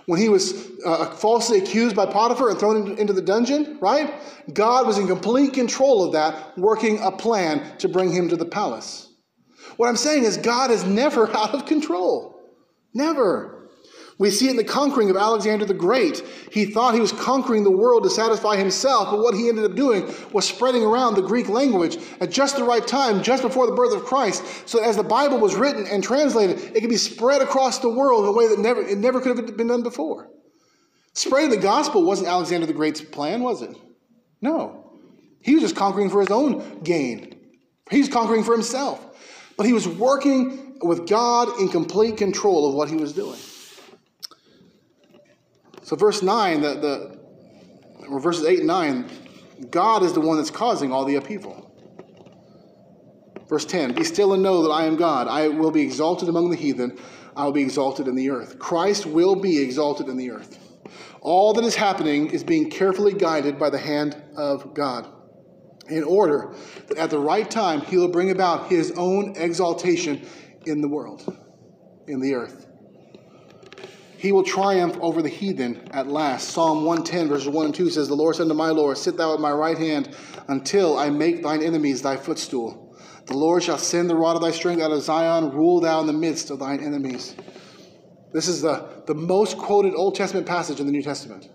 when he was uh, falsely accused by Potiphar and thrown into the dungeon, right? God was in complete control of that, working a plan to bring him to the palace. What I'm saying is, God is never out of control. Never. We see it in the conquering of Alexander the Great. He thought he was conquering the world to satisfy himself, but what he ended up doing was spreading around the Greek language at just the right time, just before the birth of Christ, so that as the Bible was written and translated, it could be spread across the world in a way that never, it never could have been done before. Spreading the gospel wasn't Alexander the Great's plan, was it? No. He was just conquering for his own gain. He was conquering for himself. But he was working with God in complete control of what he was doing. So, verse 9, the, the, or verses 8 and 9, God is the one that's causing all the upheaval. Verse 10 Be still and know that I am God. I will be exalted among the heathen, I will be exalted in the earth. Christ will be exalted in the earth. All that is happening is being carefully guided by the hand of God in order that at the right time he will bring about his own exaltation in the world, in the earth. He will triumph over the heathen at last. Psalm 110, verses 1 and 2 says, The Lord said to my Lord, Sit thou at my right hand until I make thine enemies thy footstool. The Lord shall send the rod of thy strength out of Zion, rule thou in the midst of thine enemies. This is the, the most quoted Old Testament passage in the New Testament.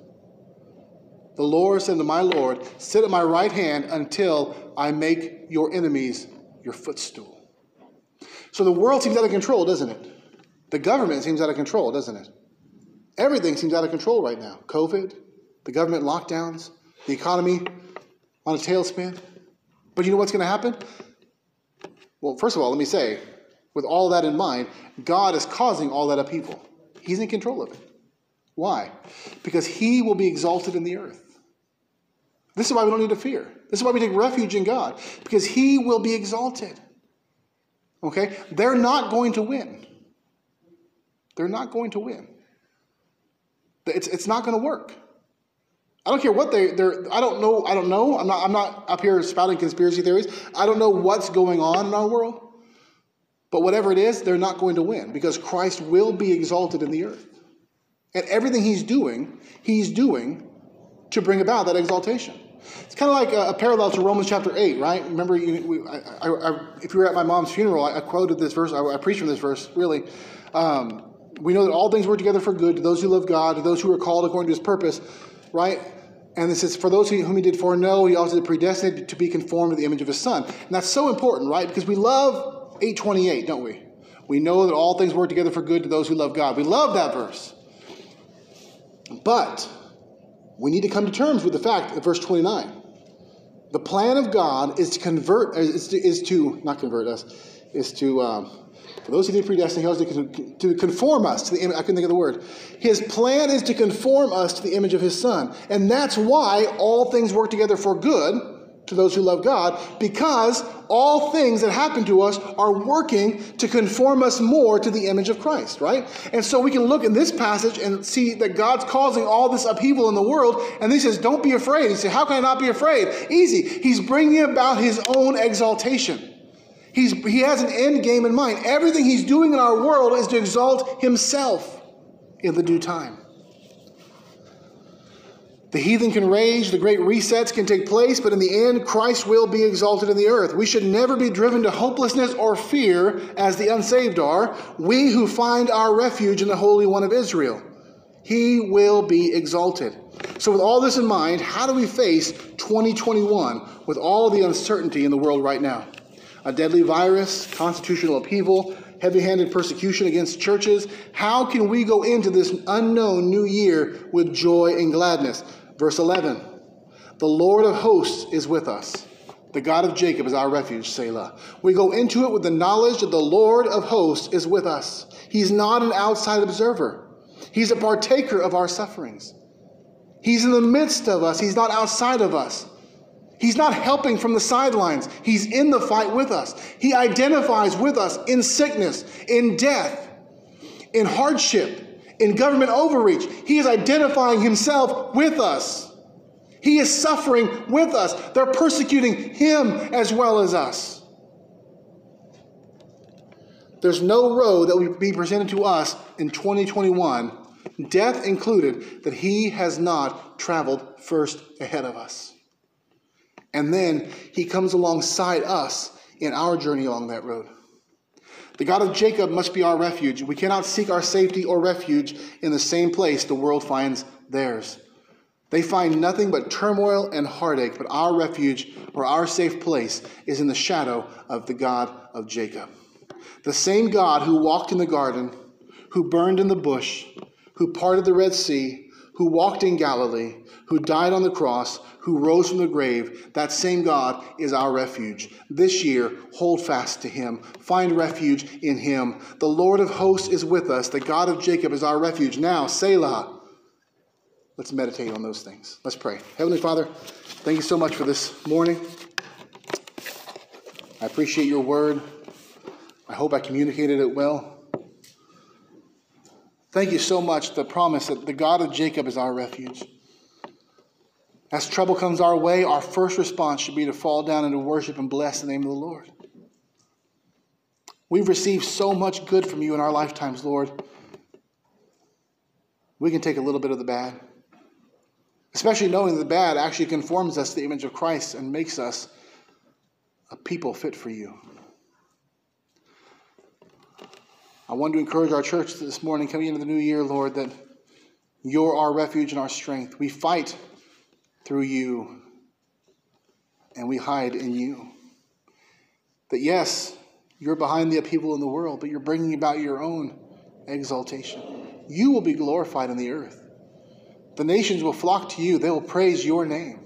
The Lord said to my Lord, Sit at my right hand until I make your enemies your footstool. So the world seems out of control, doesn't it? The government seems out of control, doesn't it? Everything seems out of control right now COVID, the government lockdowns, the economy on a tailspin. But you know what's going to happen? Well, first of all, let me say, with all that in mind, God is causing all that upheaval. He's in control of it. Why? Because He will be exalted in the earth. This is why we don't need to fear. This is why we take refuge in God, because He will be exalted. Okay? They're not going to win. They're not going to win. It's, it's not going to work. I don't care what they, they're, I don't know, I don't know. I'm not, I'm not up here spouting conspiracy theories. I don't know what's going on in our world. But whatever it is, they're not going to win because Christ will be exalted in the earth. And everything he's doing, he's doing to bring about that exaltation. It's kind of like a, a parallel to Romans chapter 8, right? Remember, you, we, I, I, if you were at my mom's funeral, I, quoted this verse, I, preached from this verse, really. Um, we know that all things work together for good to those who love God, to those who are called according to his purpose, right? And this is for those whom he did foreknow, he also did predestinate to be conformed to the image of his son. And that's so important, right? Because we love 828, don't we? We know that all things work together for good to those who love God. We love that verse. But we need to come to terms with the fact that verse 29. The plan of God is to convert, is to, is to not convert us, is to um, for those who did predestine, he also to, to conform us to the image. I couldn't think of the word. His plan is to conform us to the image of his son. And that's why all things work together for good to those who love God, because all things that happen to us are working to conform us more to the image of Christ, right? And so we can look in this passage and see that God's causing all this upheaval in the world. And he says, Don't be afraid. He said, How can I not be afraid? Easy. He's bringing about his own exaltation. He's, he has an end game in mind. Everything he's doing in our world is to exalt himself in the due time. The heathen can rage, the great resets can take place, but in the end, Christ will be exalted in the earth. We should never be driven to hopelessness or fear as the unsaved are, we who find our refuge in the Holy One of Israel. He will be exalted. So, with all this in mind, how do we face 2021 with all the uncertainty in the world right now? A deadly virus, constitutional upheaval, heavy handed persecution against churches. How can we go into this unknown new year with joy and gladness? Verse 11 The Lord of hosts is with us. The God of Jacob is our refuge, Selah. We go into it with the knowledge that the Lord of hosts is with us. He's not an outside observer, He's a partaker of our sufferings. He's in the midst of us, He's not outside of us. He's not helping from the sidelines. He's in the fight with us. He identifies with us in sickness, in death, in hardship, in government overreach. He is identifying himself with us. He is suffering with us. They're persecuting him as well as us. There's no road that will be presented to us in 2021, death included, that he has not traveled first ahead of us. And then he comes alongside us in our journey along that road. The God of Jacob must be our refuge. We cannot seek our safety or refuge in the same place the world finds theirs. They find nothing but turmoil and heartache, but our refuge or our safe place is in the shadow of the God of Jacob. The same God who walked in the garden, who burned in the bush, who parted the Red Sea, who walked in Galilee, who died on the cross, who rose from the grave, that same God is our refuge. This year, hold fast to him. Find refuge in him. The Lord of hosts is with us. The God of Jacob is our refuge. Now, Selah. Let's meditate on those things. Let's pray. Heavenly Father, thank you so much for this morning. I appreciate your word. I hope I communicated it well. Thank you so much, the promise that the God of Jacob is our refuge. As trouble comes our way, our first response should be to fall down and to worship and bless the name of the Lord. We've received so much good from you in our lifetimes, Lord. We can take a little bit of the bad, especially knowing that the bad actually conforms us to the image of Christ and makes us a people fit for you. I want to encourage our church this morning, coming into the new year, Lord, that you're our refuge and our strength. We fight through you, and we hide in you. That yes, you're behind the upheaval in the world, but you're bringing about your own exaltation. You will be glorified in the earth. The nations will flock to you, they will praise your name.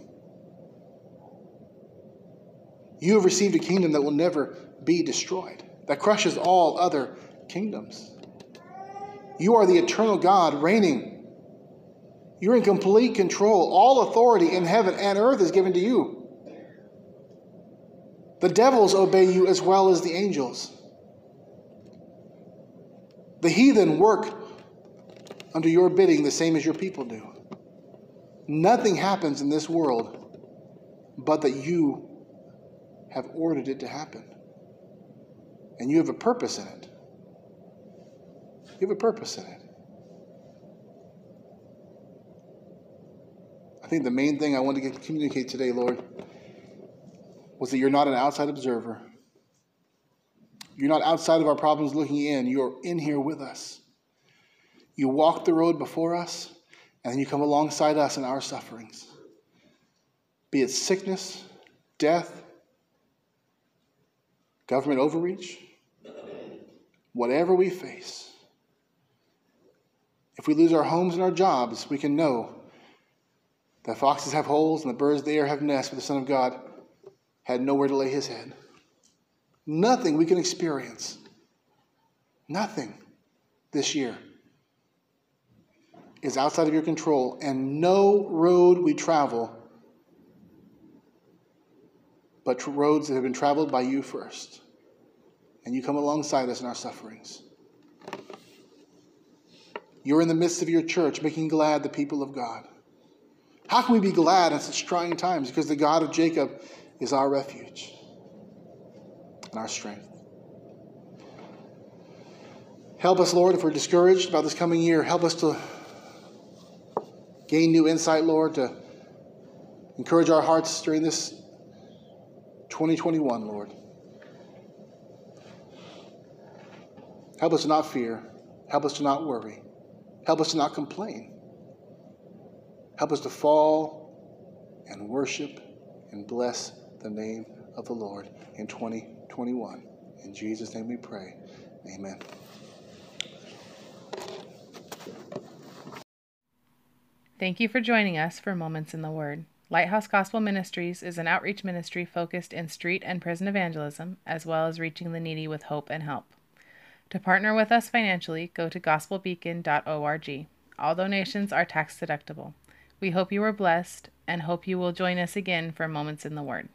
You have received a kingdom that will never be destroyed, that crushes all other kingdoms. You are the eternal God reigning. You're in complete control. All authority in heaven and earth is given to you. The devils obey you as well as the angels. The heathen work under your bidding the same as your people do. Nothing happens in this world but that you have ordered it to happen. And you have a purpose in it. You have a purpose in it. I think the main thing I wanted to communicate today, Lord, was that you're not an outside observer. You're not outside of our problems looking in. You're in here with us. You walk the road before us, and then you come alongside us in our sufferings. Be it sickness, death, government overreach, whatever we face. If we lose our homes and our jobs, we can know that foxes have holes and the birds of the air have nests, but the Son of God had nowhere to lay his head. Nothing we can experience, nothing this year is outside of your control, and no road we travel but roads that have been traveled by you first. And you come alongside us in our sufferings. You're in the midst of your church, making glad the people of God. How can we be glad in such trying times? Because the God of Jacob is our refuge and our strength. Help us, Lord, if we're discouraged about this coming year. Help us to gain new insight, Lord, to encourage our hearts during this 2021, Lord. Help us to not fear. Help us to not worry. Help us not complain. Help us to fall and worship and bless the name of the Lord in 2021. In Jesus' name we pray. Amen. Thank you for joining us for Moments in the Word. Lighthouse Gospel Ministries is an outreach ministry focused in street and prison evangelism, as well as reaching the needy with hope and help. To partner with us financially, go to gospelbeacon.org. All donations are tax deductible. We hope you are blessed and hope you will join us again for Moments in the Word.